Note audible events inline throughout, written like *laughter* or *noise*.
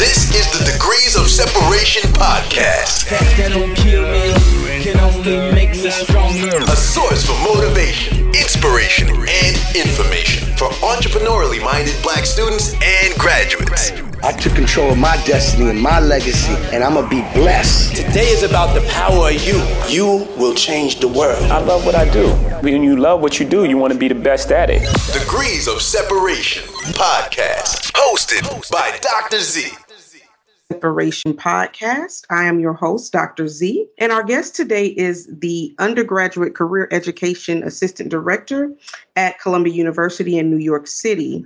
This is the Degrees of Separation podcast. That don't kill me, can only make me stronger. A source for motivation, inspiration, and information for entrepreneurially minded black students and graduates. I took control of my destiny and my legacy, and I'm gonna be blessed. Today is about the power of you. You will change the world. I love what I do. When you love what you do, you want to be the best at it. Degrees of Separation podcast, hosted by Dr. Z. Separation Podcast. I am your host, Dr. Z, and our guest today is the Undergraduate Career Education Assistant Director at Columbia University in New York City.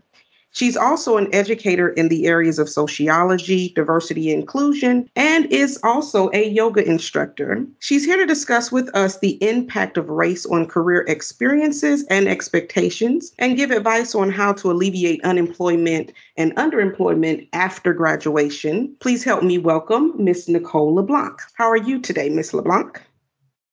She's also an educator in the areas of sociology, diversity, inclusion, and is also a yoga instructor. She's here to discuss with us the impact of race on career experiences and expectations and give advice on how to alleviate unemployment and underemployment after graduation. Please help me welcome Miss Nicole LeBlanc. How are you today, Miss LeBlanc?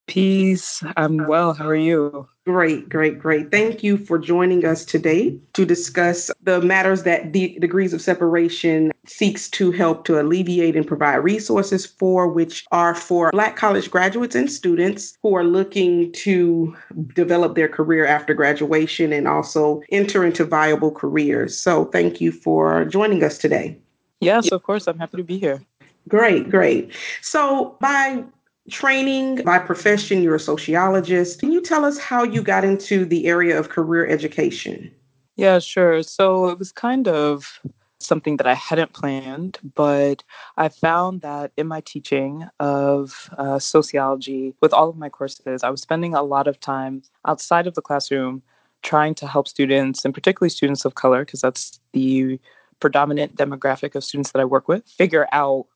Peace. I'm well. How are you? Great, great, great. Thank you for joining us today to discuss the matters that the degrees of separation seeks to help to alleviate and provide resources for, which are for Black college graduates and students who are looking to develop their career after graduation and also enter into viable careers. So, thank you for joining us today. Yes, of course. I'm happy to be here. Great, great. So, by training by profession, you're a sociologist. Can you tell us how you got into the area of career education? Yeah, sure. So it was kind of something that I hadn't planned, but I found that in my teaching of uh, sociology, with all of my courses, I was spending a lot of time outside of the classroom trying to help students, and particularly students of color, because that's the predominant demographic of students that I work with, figure out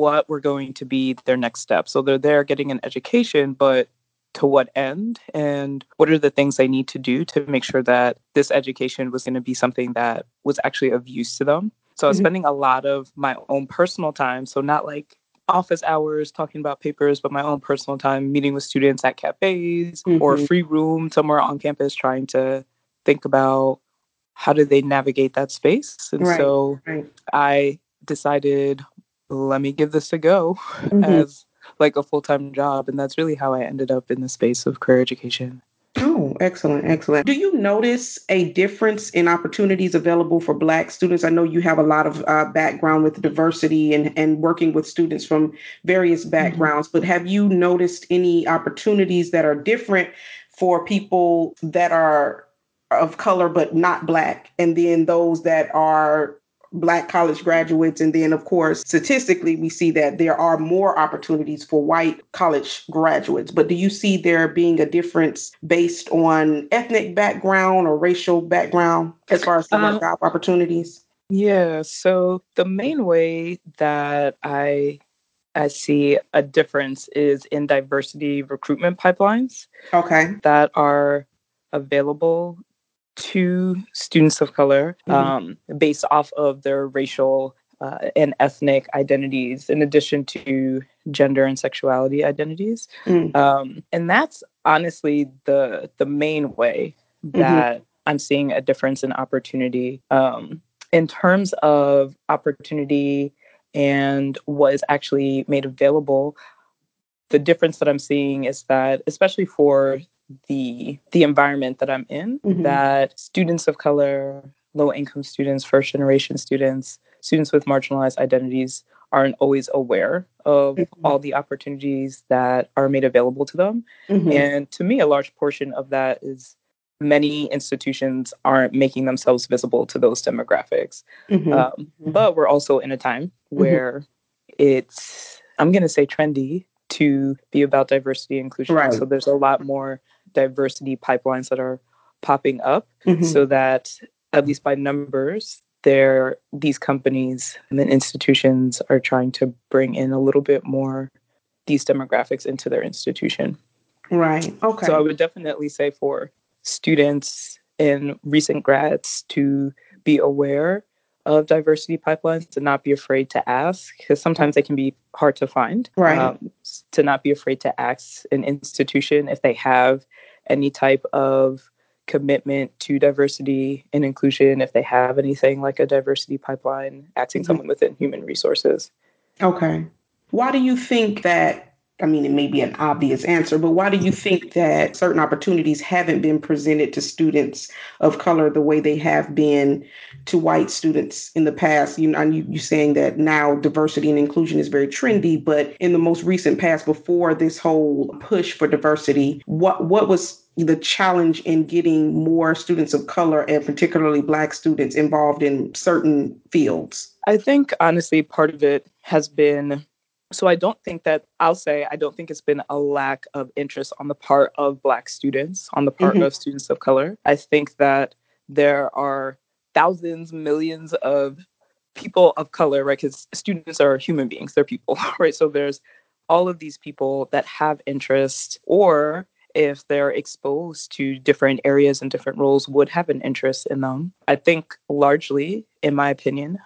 what were going to be their next step. So they're there getting an education, but to what end and what are the things they need to do to make sure that this education was going to be something that was actually of use to them. So I was mm-hmm. spending a lot of my own personal time, so not like office hours talking about papers, but my own personal time meeting with students at cafes mm-hmm. or a free room somewhere on campus trying to think about how do they navigate that space. And right. so right. I decided let me give this a go *laughs* mm-hmm. as like a full-time job and that's really how i ended up in the space of career education Oh, excellent, excellent. Do you notice a difference in opportunities available for Black students? I know you have a lot of uh, background with diversity and, and working with students from various mm-hmm. backgrounds, mm-hmm. but have you noticed any opportunities that are different for people that are of color but not Black, and then those that are Black college graduates. And then, of course, statistically, we see that there are more opportunities for white college graduates. But do you see there being a difference based on ethnic background or racial background as far as the um, job opportunities? Yeah. So the main way that I I see a difference is in diversity recruitment pipelines. Okay. That are available to students of color mm-hmm. um, based off of their racial uh, and ethnic identities, in addition to gender and sexuality identities. Mm. Um, and that's honestly the the main way mm-hmm. that mm-hmm. I'm seeing a difference in opportunity. Um, in terms of opportunity and what is actually made available, the difference that I'm seeing is that, especially for the the environment that I'm in mm-hmm. that students of color, low income students, first generation students, students with marginalized identities aren't always aware of mm-hmm. all the opportunities that are made available to them. Mm-hmm. And to me, a large portion of that is many institutions aren't making themselves visible to those demographics. Mm-hmm. Um, mm-hmm. but we're also in a time mm-hmm. where it's, I'm going to say trendy to be about diversity and inclusion. Right. So there's a lot more diversity pipelines that are popping up mm-hmm. so that at least by numbers there these companies and then institutions are trying to bring in a little bit more these demographics into their institution right okay so i would definitely say for students and recent grads to be aware of diversity pipelines to not be afraid to ask because sometimes they can be hard to find right um, to not be afraid to ask an institution if they have any type of commitment to diversity and inclusion if they have anything like a diversity pipeline, asking mm-hmm. someone within human resources. Okay. Why do you think that I mean, it may be an obvious answer, but why do you think that certain opportunities haven't been presented to students of color the way they have been to white students in the past? You know, you, you saying that now diversity and inclusion is very trendy, but in the most recent past, before this whole push for diversity, what what was the challenge in getting more students of color and particularly black students involved in certain fields? I think honestly, part of it has been so I don't think that I'll say I don't think it's been a lack of interest on the part of Black students, on the part mm-hmm. of students of color. I think that there are thousands, millions of people of color, right? Because students are human beings, they're people, *laughs* right? So there's all of these people that have interest, or if they're exposed to different areas and different roles, would have an interest in them. I think largely, in my opinion,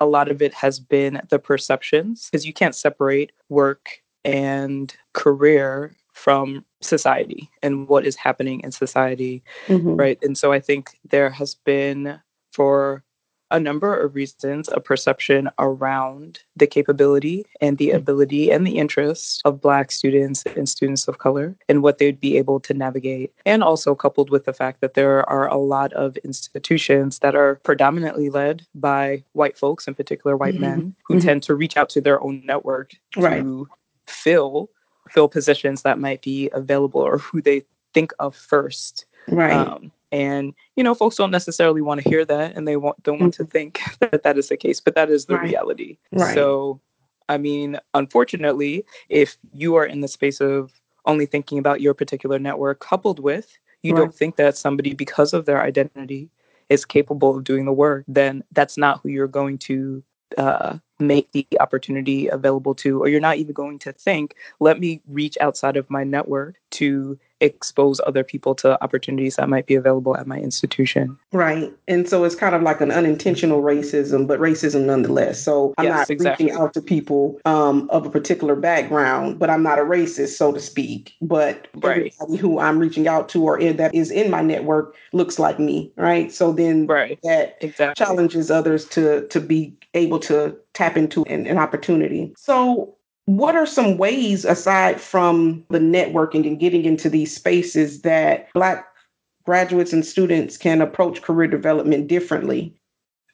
a lot of it has been the perceptions because you can't separate work and career from society and what is happening in society mm-hmm. right and so i think there has been for a number of reasons a perception around the capability and the ability and the interest of Black students and students of color and what they'd be able to navigate. And also coupled with the fact that there are a lot of institutions that are predominantly led by white folks, in particular white mm-hmm. men, who mm-hmm. tend to reach out to their own network right. to fill fill positions that might be available or who they think of first. Right. Um, and you know folks don't necessarily want to hear that and they want, don't want to mm-hmm. think *laughs* that that is the case but that is the right. reality right. so i mean unfortunately if you are in the space of only thinking about your particular network coupled with you right. don't think that somebody because of their identity is capable of doing the work then that's not who you're going to uh, make the opportunity available to or you're not even going to think let me reach outside of my network to expose other people to opportunities that might be available at my institution. Right. And so it's kind of like an unintentional racism, but racism nonetheless. So I'm yes, not exactly. reaching out to people um, of a particular background, but I'm not a racist, so to speak. But right. everybody who I'm reaching out to or in, that is in my network looks like me. Right. So then right. that exactly. challenges others to to be able to tap into an, an opportunity. So what are some ways, aside from the networking and getting into these spaces, that Black graduates and students can approach career development differently?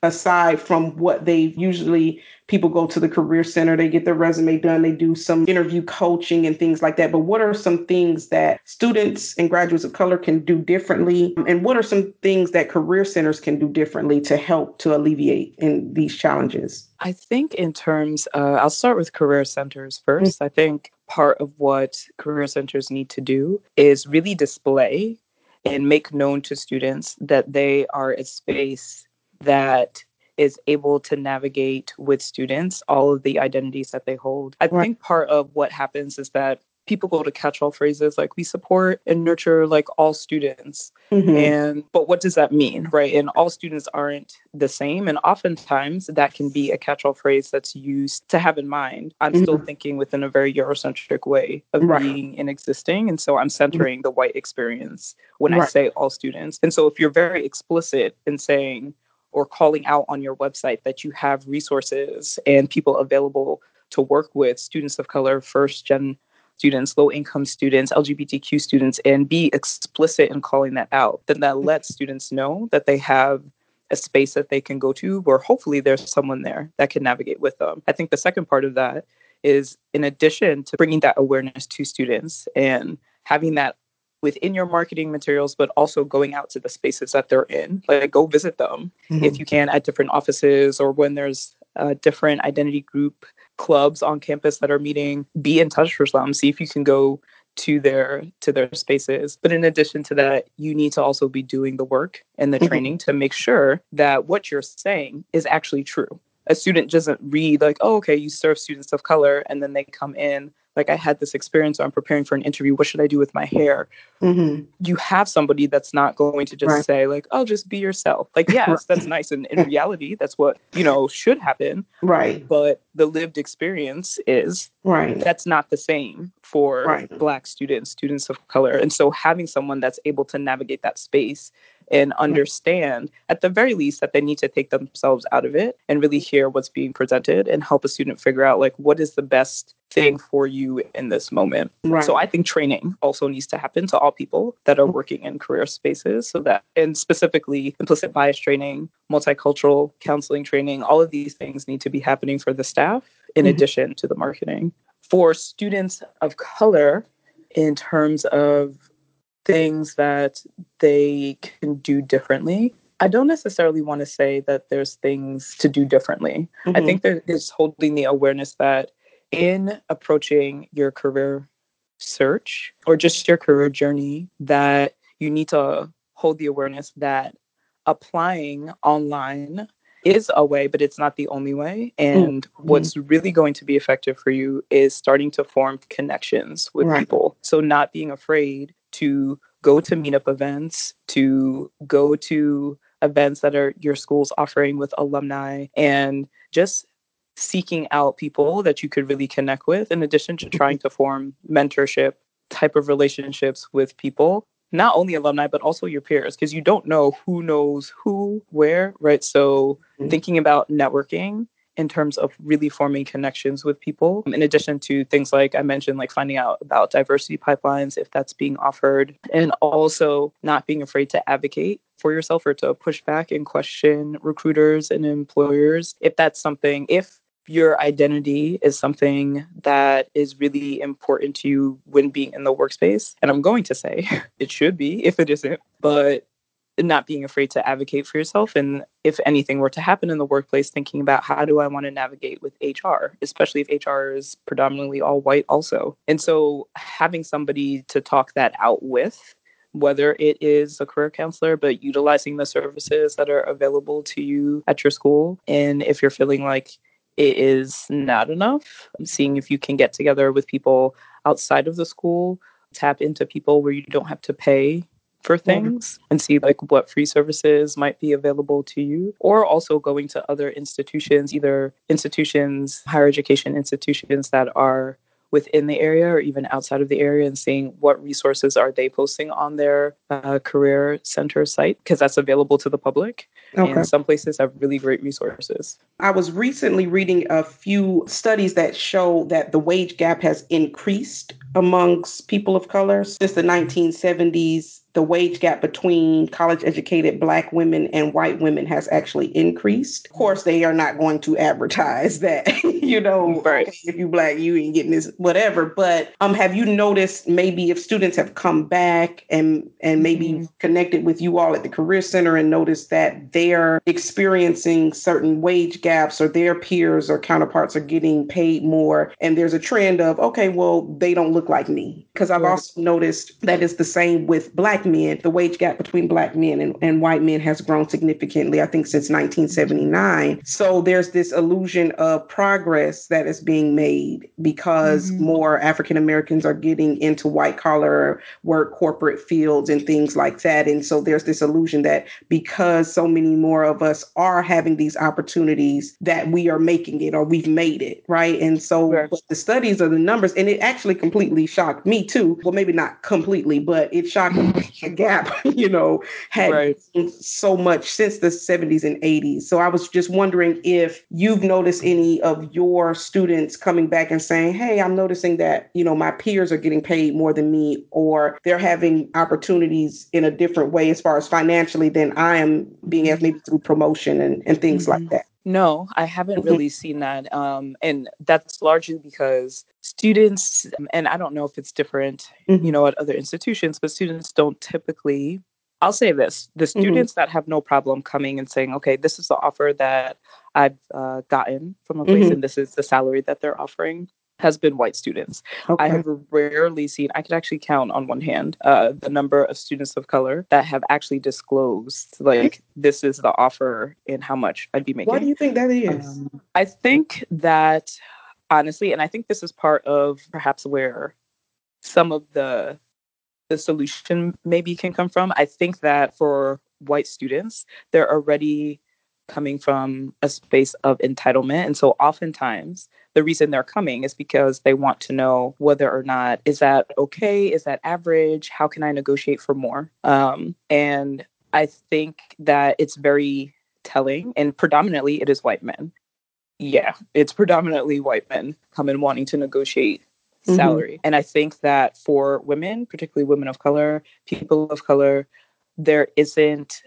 Aside from what they usually people go to the career center they get their resume done they do some interview coaching and things like that. But what are some things that students and graduates of color can do differently? And what are some things that career centers can do differently to help to alleviate in these challenges? I think in terms uh, i'll start with career centers 1st mm-hmm. i think part of what career centers need to do is really display and make known to students that they are a space that is able to navigate with students all of the identities that they hold. I right. think part of what happens is that people go to catch-all phrases like we support and nurture like all students mm-hmm. and but what does that mean right and all students aren't the same and oftentimes that can be a catch-all phrase that's used to have in mind i'm mm-hmm. still thinking within a very eurocentric way of right. being and existing and so i'm centering mm-hmm. the white experience when right. i say all students and so if you're very explicit in saying or calling out on your website that you have resources and people available to work with students of color, first gen students, low income students, LGBTQ students, and be explicit in calling that out, then that mm-hmm. lets students know that they have a space that they can go to where hopefully there's someone there that can navigate with them. I think the second part of that is in addition to bringing that awareness to students and having that within your marketing materials, but also going out to the spaces that they're in. Like go visit them mm-hmm. if you can at different offices or when there's uh, different identity group clubs on campus that are meeting. Be in touch with them. See if you can go to their to their spaces. But in addition to that, you need to also be doing the work and the mm-hmm. training to make sure that what you're saying is actually true. A student doesn't read like, oh, okay, you serve students of color, and then they come in like I had this experience, or I'm preparing for an interview. What should I do with my hair? Mm-hmm. You have somebody that's not going to just right. say like, "Oh, just be yourself." Like, *laughs* yes, that's nice, and in reality, that's what you know should happen. Right. But the lived experience is right. That's not the same for right. Black students, students of color, and so having someone that's able to navigate that space and mm-hmm. understand at the very least that they need to take themselves out of it and really mm-hmm. hear what's being presented and help a student figure out like what is the best thing for you in this moment. Right. So I think training also needs to happen to all people that are mm-hmm. working in career spaces so that and specifically implicit bias training, multicultural counseling training, all of these things need to be happening for the staff in mm-hmm. addition to the marketing. For students of color in terms of things that they can do differently. I don't necessarily want to say that there's things to do differently. Mm-hmm. I think there's holding the awareness that in approaching your career search or just your career journey, that you need to hold the awareness that applying online is a way, but it's not the only way. And mm-hmm. what's really going to be effective for you is starting to form connections with right. people. So, not being afraid to go to meetup events, to go to events that are your school's offering with alumni, and just seeking out people that you could really connect with, in addition to trying to form mentorship type of relationships with people not only alumni but also your peers because you don't know who knows who where right so mm-hmm. thinking about networking in terms of really forming connections with people, um, in addition to things like I mentioned, like finding out about diversity pipelines, if that's being offered, and also not being afraid to advocate for yourself or to push back and question recruiters and employers if that's something, if your identity is something that is really important to you when being in the workspace. And I'm going to say *laughs* it should be if it isn't, but not being afraid to advocate for yourself and if anything were to happen in the workplace thinking about how do i want to navigate with hr especially if hr is predominantly all white also. And so having somebody to talk that out with whether it is a career counselor but utilizing the services that are available to you at your school and if you're feeling like it is not enough seeing if you can get together with people outside of the school tap into people where you don't have to pay for things and see like what free services might be available to you or also going to other institutions either institutions higher education institutions that are within the area or even outside of the area and seeing what resources are they posting on their uh, career center site because that's available to the public okay. and some places have really great resources i was recently reading a few studies that show that the wage gap has increased amongst people of color since the 1970s the wage gap between college educated black women and white women has actually increased. Of course, they are not going to advertise *laughs* that, you know, right. if you black, you ain't getting this, whatever. But um, have you noticed maybe if students have come back and and maybe mm-hmm. connected with you all at the career center and noticed that they're experiencing certain wage gaps or their peers or counterparts are getting paid more and there's a trend of okay, well, they don't look like me. Because I've right. also noticed that it's the same with black men, the wage gap between black men and, and white men has grown significantly, I think, since 1979. So there's this illusion of progress that is being made because mm-hmm. more African Americans are getting into white collar work, corporate fields, and things like that. And so there's this illusion that because so many more of us are having these opportunities, that we are making it or we've made it, right? And so right. the studies are the numbers, and it actually completely shocked me too. Well, maybe not completely, but it shocked me *laughs* gap, *laughs* you know, had right. so much since the 70s and 80s. So I was just wondering if you've noticed any of your students coming back and saying, hey, I'm noticing that, you know, my peers are getting paid more than me, or they're having opportunities in a different way as far as financially than I am being asked maybe through promotion and, and things mm-hmm. like that. No, I haven't mm-hmm. really seen that. Um, and that's largely because students, and I don't know if it's different, mm-hmm. you know, at other institutions, but students don't typically, I'll say this the mm-hmm. students mm-hmm. that have no problem coming and saying, okay, this is the offer that I've uh, gotten from a place mm-hmm. and this is the salary that they're offering has been white students. Okay. I have rarely seen, I could actually count on one hand uh, the number of students of color that have actually disclosed, like, this is the offer and how much I'd be making. Why do you think that is? Um, I think that honestly, and I think this is part of perhaps where some of the the solution maybe can come from. I think that for white students, they're already coming from a space of entitlement. And so oftentimes the reason they're coming is because they want to know whether or not is that okay? Is that average? How can I negotiate for more? Um, and I think that it's very telling, and predominantly it is white men. Yeah, it's predominantly white men coming wanting to negotiate mm-hmm. salary. Mm-hmm. And I think that for women, particularly women of color, people of color, there isn't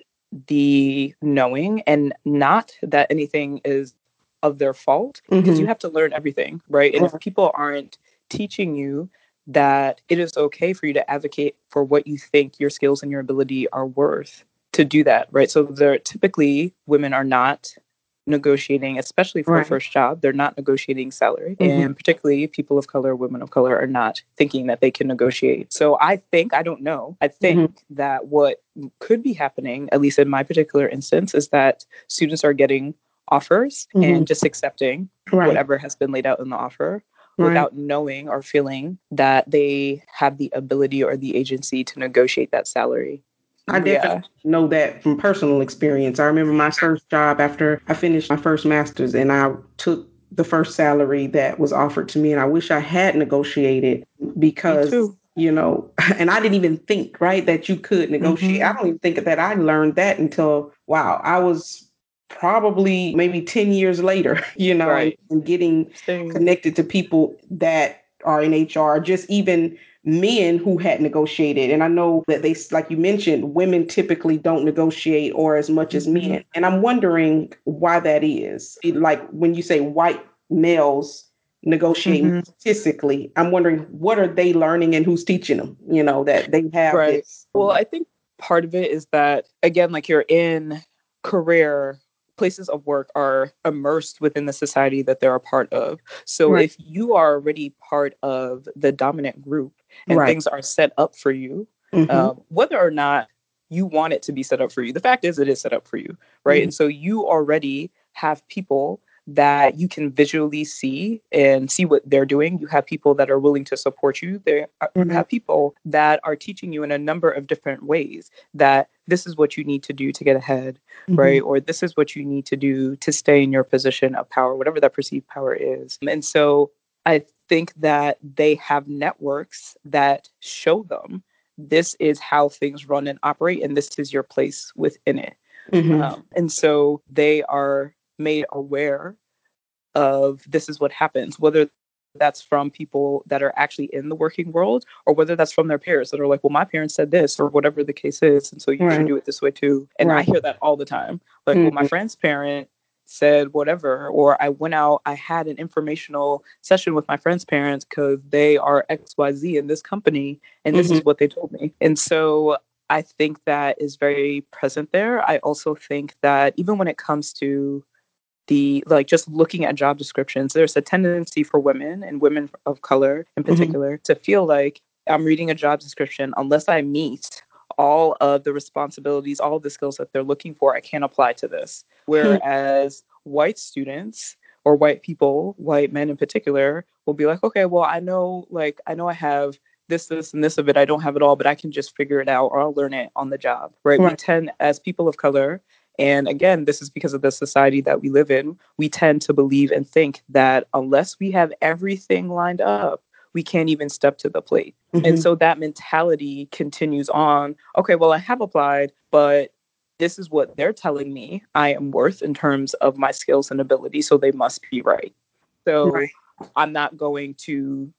the knowing and not that anything is of their fault because mm-hmm. you have to learn everything, right? And if people aren't teaching you that it is okay for you to advocate for what you think your skills and your ability are worth to do that, right? So there typically women are not negotiating, especially for right. a first job. They're not negotiating salary. Mm-hmm. And particularly people of color, women of color are not thinking that they can negotiate. So I think, I don't know, I think mm-hmm. that what could be happening, at least in my particular instance, is that students are getting offers mm-hmm. and just accepting right. whatever has been laid out in the offer. Right. Without knowing or feeling that they have the ability or the agency to negotiate that salary. I definitely yeah. know that from personal experience. I remember my first job after I finished my first master's and I took the first salary that was offered to me. And I wish I had negotiated because, you know, *laughs* and I didn't even think, right, that you could negotiate. Mm-hmm. I don't even think that I learned that until, wow, I was probably maybe 10 years later, *laughs* you know, right. and getting Same. connected to people that are in HR, just even men who had negotiated. And I know that they, like you mentioned, women typically don't negotiate or as much as mm-hmm. men. And I'm wondering why that is. Like when you say white males negotiate mm-hmm. statistically, I'm wondering what are they learning and who's teaching them, you know, that they have right. This. Well, I think part of it is that, again, like you're in career places of work are immersed within the society that they're a part of. So right. if you are already part of the dominant group and right. things are set up for you, mm-hmm. um, whether or not you want it to be set up for you, the fact is it is set up for you, right? Mm-hmm. And so you already have people that you can visually see and see what they're doing. You have people that are willing to support you. There mm-hmm. have people that are teaching you in a number of different ways that this is what you need to do to get ahead, mm-hmm. right? Or this is what you need to do to stay in your position of power, whatever that perceived power is. And so I think that they have networks that show them this is how things run and operate, and this is your place within it. Mm-hmm. Um, and so they are made aware of this is what happens, whether that's from people that are actually in the working world or whether that's from their peers that are like, well, my parents said this or whatever the case is. And so you right. should do it this way too. And right. I hear that all the time. Like, mm-hmm. well, my mm-hmm. friend's parent said whatever, or I went out, I had an informational session with my friend's parents because they are XYZ in this company and this mm-hmm. is what they told me. And so I think that is very present there. I also think that even when it comes to the like just looking at job descriptions there's a tendency for women and women of color in mm-hmm. particular mm-hmm. to feel like i'm reading a job description unless i meet all of the responsibilities all of the skills that they're looking for i can't apply to this hmm. whereas white students or white people white men in particular will be like okay well i know like i know i have this, this, and this of it. I don't have it all, but I can just figure it out or I'll learn it on the job, right? right. We tend, as people of color, and again, this is because of the society that we live in. We tend to believe and think that unless we have everything lined up, we can't even step to the plate. Mm-hmm. And so that mentality continues on. Okay, well, I have applied, but this is what they're telling me I am worth in terms of my skills and ability. So they must be right. So right. I'm not going to,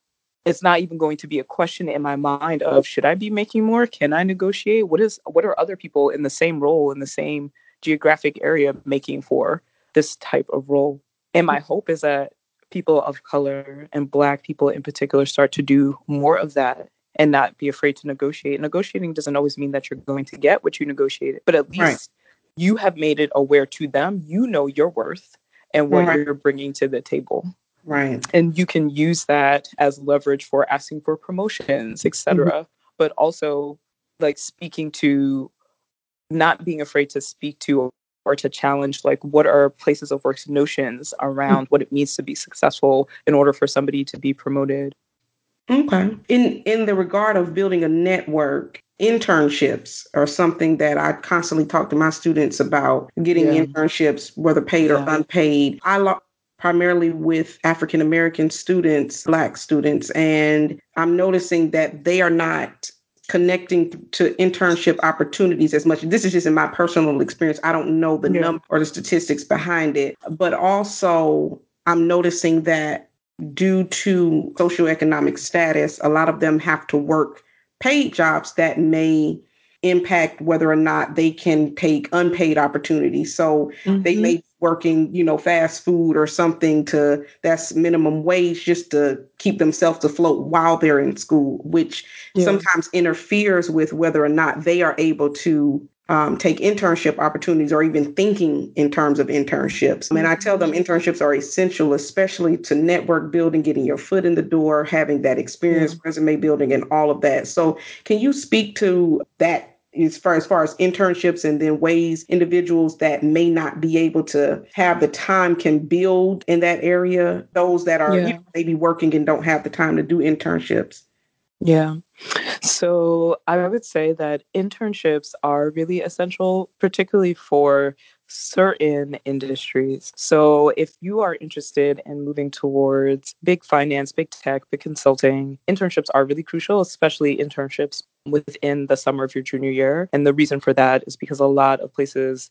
it's not even going to be a question in my mind of should I be making more? Can I negotiate? What is, what are other people in the same role, in the same geographic area making for this type of role. And my hope is that people of color and Black people in particular start to do more of that and not be afraid to negotiate. Negotiating doesn't always mean that you're going to get what you negotiated, but at least right. you have made it aware to them. You know your worth and what right. you're bringing to the table. Right. And you can use that as leverage for asking for promotions, etc. Mm-hmm. But also like speaking to not being afraid to speak to or to challenge like what are places of work's notions around mm-hmm. what it means to be successful in order for somebody to be promoted. Okay. In in the regard of building a network, internships are something that I constantly talk to my students about getting yeah. internships, whether paid yeah. or unpaid. I lo- primarily with African American students, Black students, and I'm noticing that they are not connecting to internship opportunities as much. This is just in my personal experience. I don't know the yeah. number or the statistics behind it, but also I'm noticing that due to socioeconomic status, a lot of them have to work paid jobs that may impact whether or not they can take unpaid opportunities. So mm-hmm. they may be working, you know, fast food or something to that's minimum wage just to keep themselves afloat while they're in school, which yeah. sometimes interferes with whether or not they are able to um, take internship opportunities or even thinking in terms of internships. I mean, I tell them internships are essential, especially to network building, getting your foot in the door, having that experience, yeah. resume building, and all of that. So, can you speak to that as far as far as internships and then ways individuals that may not be able to have the time can build in that area those that are yeah. you know, maybe working and don't have the time to do internships yeah. So I would say that internships are really essential, particularly for certain industries. So if you are interested in moving towards big finance, big tech, big consulting, internships are really crucial, especially internships within the summer of your junior year. And the reason for that is because a lot of places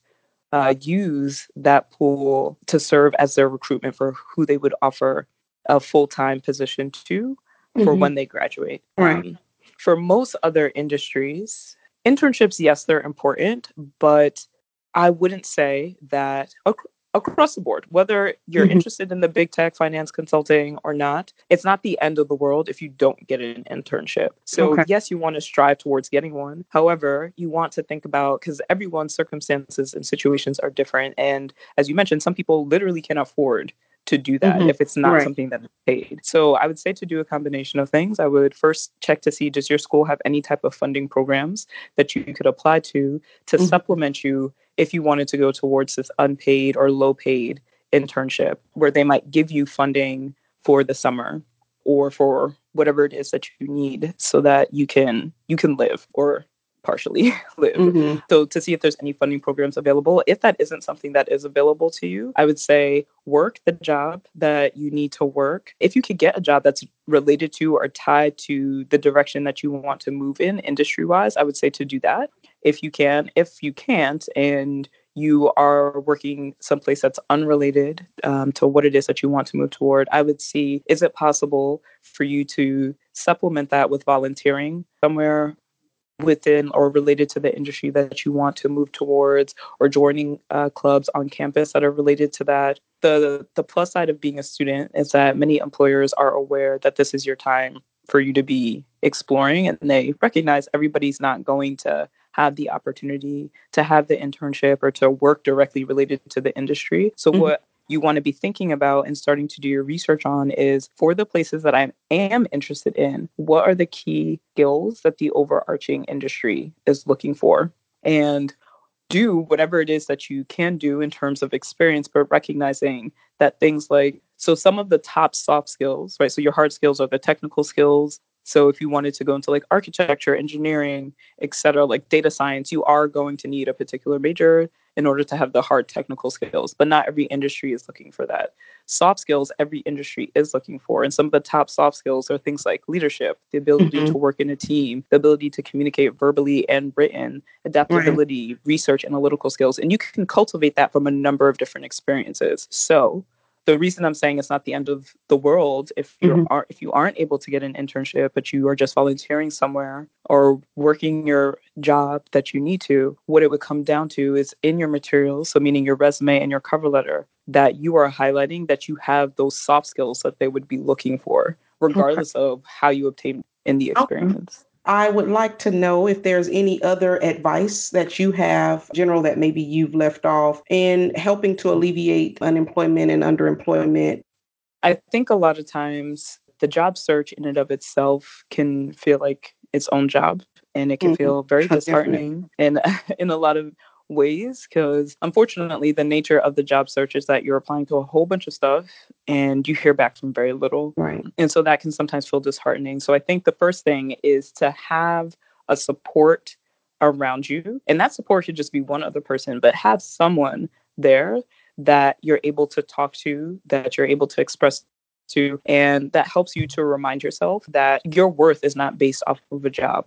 uh, use that pool to serve as their recruitment for who they would offer a full time position to for mm-hmm. when they graduate. Right. Um, for most other industries, internships, yes, they're important, but I wouldn't say that ac- across the board, whether you're mm-hmm. interested in the big tech finance consulting or not, it's not the end of the world if you don't get an internship. So, okay. yes, you want to strive towards getting one. However, you want to think about because everyone's circumstances and situations are different. And as you mentioned, some people literally can afford to do that mm-hmm. if it's not right. something that is paid. So I would say to do a combination of things. I would first check to see does your school have any type of funding programs that you could apply to to mm-hmm. supplement you if you wanted to go towards this unpaid or low paid internship where they might give you funding for the summer or for whatever it is that you need so that you can you can live or partially *laughs* live. Mm-hmm. So to see if there's any funding programs available. If that isn't something that is available to you, I would say work the job that you need to work. If you could get a job that's related to or tied to the direction that you want to move in industry wise, I would say to do that if you can. If you can't and you are working someplace that's unrelated um, to what it is that you want to move toward, I would see is it possible for you to supplement that with volunteering somewhere within or related to the industry that you want to move towards or joining uh, clubs on campus that are related to that the the plus side of being a student is that many employers are aware that this is your time for you to be exploring and they recognize everybody's not going to have the opportunity to have the internship or to work directly related to the industry so mm-hmm. what you want to be thinking about and starting to do your research on is for the places that I am interested in, what are the key skills that the overarching industry is looking for? And do whatever it is that you can do in terms of experience, but recognizing that things like, so some of the top soft skills, right? So your hard skills are the technical skills. So if you wanted to go into like architecture, engineering, et cetera, like data science, you are going to need a particular major in order to have the hard technical skills, but not every industry is looking for that. Soft skills, every industry is looking for. And some of the top soft skills are things like leadership, the ability mm-hmm. to work in a team, the ability to communicate verbally and written, adaptability, right. research, analytical skills. And you can cultivate that from a number of different experiences. So, the reason I'm saying it's not the end of the world if you mm-hmm. are if you aren't able to get an internship, but you are just volunteering somewhere or working your job that you need to, what it would come down to is in your materials, so meaning your resume and your cover letter, that you are highlighting that you have those soft skills that they would be looking for, regardless okay. of how you obtain in the experience. I would like to know if there's any other advice that you have, general, that maybe you've left off in helping to alleviate unemployment and underemployment. I think a lot of times the job search in and of itself can feel like its own job and it can mm-hmm. feel very *laughs* disheartening and *laughs* in a lot of ways because unfortunately the nature of the job search is that you're applying to a whole bunch of stuff and you hear back from very little. Right. And so that can sometimes feel disheartening. So i think the first thing is to have a support around you and that support should just be one other person but have someone there that you're able to talk to that you're able to express to and that helps you to remind yourself that your worth is not based off of a job.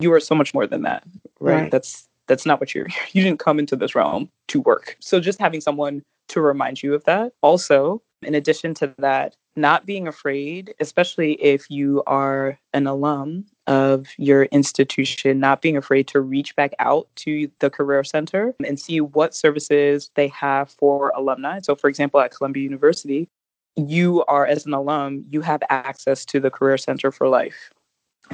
You are so much more than that. Right, Right. that's that's not what you're *laughs* you didn't come into this realm to work. So just having someone to remind you of that. Also in addition to that not being afraid especially if you are an alum of your institution not being afraid to reach back out to the career center and see what services they have for alumni. So for example at columbia university you are as an alum you have access to the career center for life.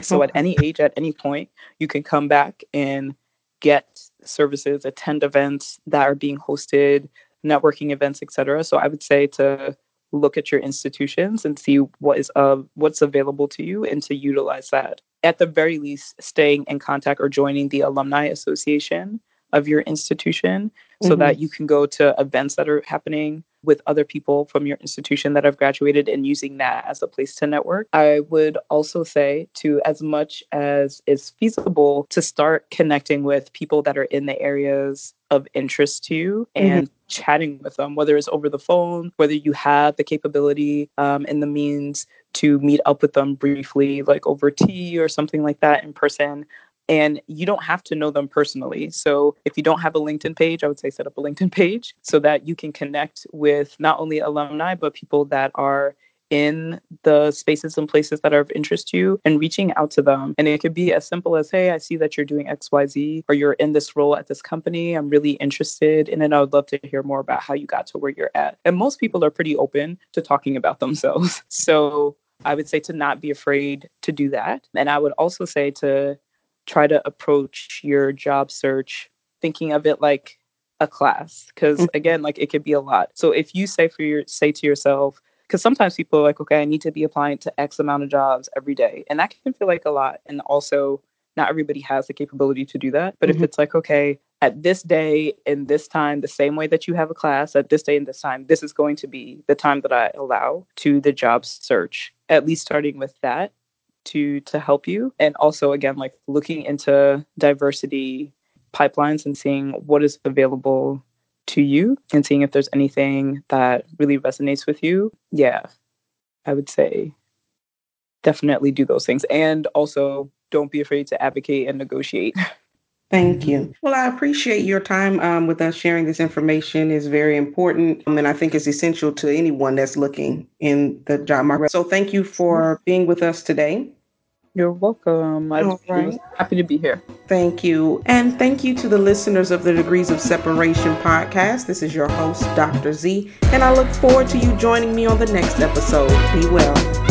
So oh. at any age at any point you can come back and get services attend events that are being hosted networking events etc so i would say to look at your institutions and see what is uh, what's available to you and to utilize that at the very least staying in contact or joining the alumni association of your institution so Mhm. that you can go to events that are happening with other people from your institution that have graduated and using that as a place to network. I would also say to as much as is feasible to start connecting with people that are in the areas of interest to you and chatting with them, whether it's over the phone, whether you have the capability um, and the means to meet up with them briefly, like over tea or something like that in person and you don't have to know them personally. So if you don't have a LinkedIn page, I would say set up a LinkedIn *laughs* page so that you can connect with not only alumni, but people that are in the spaces and places that are of interest to you and reaching out to them. And it could be as simple as, hey, I see that you're doing XYZ or you're in this role at this company. I'm really interested in it. I would love to hear more about how you got to where you're at. And most people are pretty open to talking about *laughs* themselves. So I would say to not be afraid to do that. And I would also say to try to approach your job search thinking of it like a class because Mhm. again like it could be a lot so if you say for your say to yourself because sometimes people are like okay i need to be applying to x amount of jobs every day and that can feel like a lot and also not everybody has the capability to do that but if Mhm. it's like okay at this day and this time the same way that you have a class at this day and this time this is going to be the time that i allow to the job search at least starting with that to to help you and also again like looking into diversity pipelines and seeing what is available to you and seeing if there's anything that really resonates with you yeah i would say definitely do those things and also don't be afraid to advocate and negotiate *laughs* Thank you. Well, I appreciate your time um, with us. Sharing this information is very important, um, and I think it's essential to anyone that's looking in the job market. So, thank you for being with us today. You're welcome i was, All I was right. happy to be here Thank you. And thank you to the listeners of the Degrees of Separation podcast. This is your host, Dr. Z, and I look forward to you joining me on the next episode. Be well.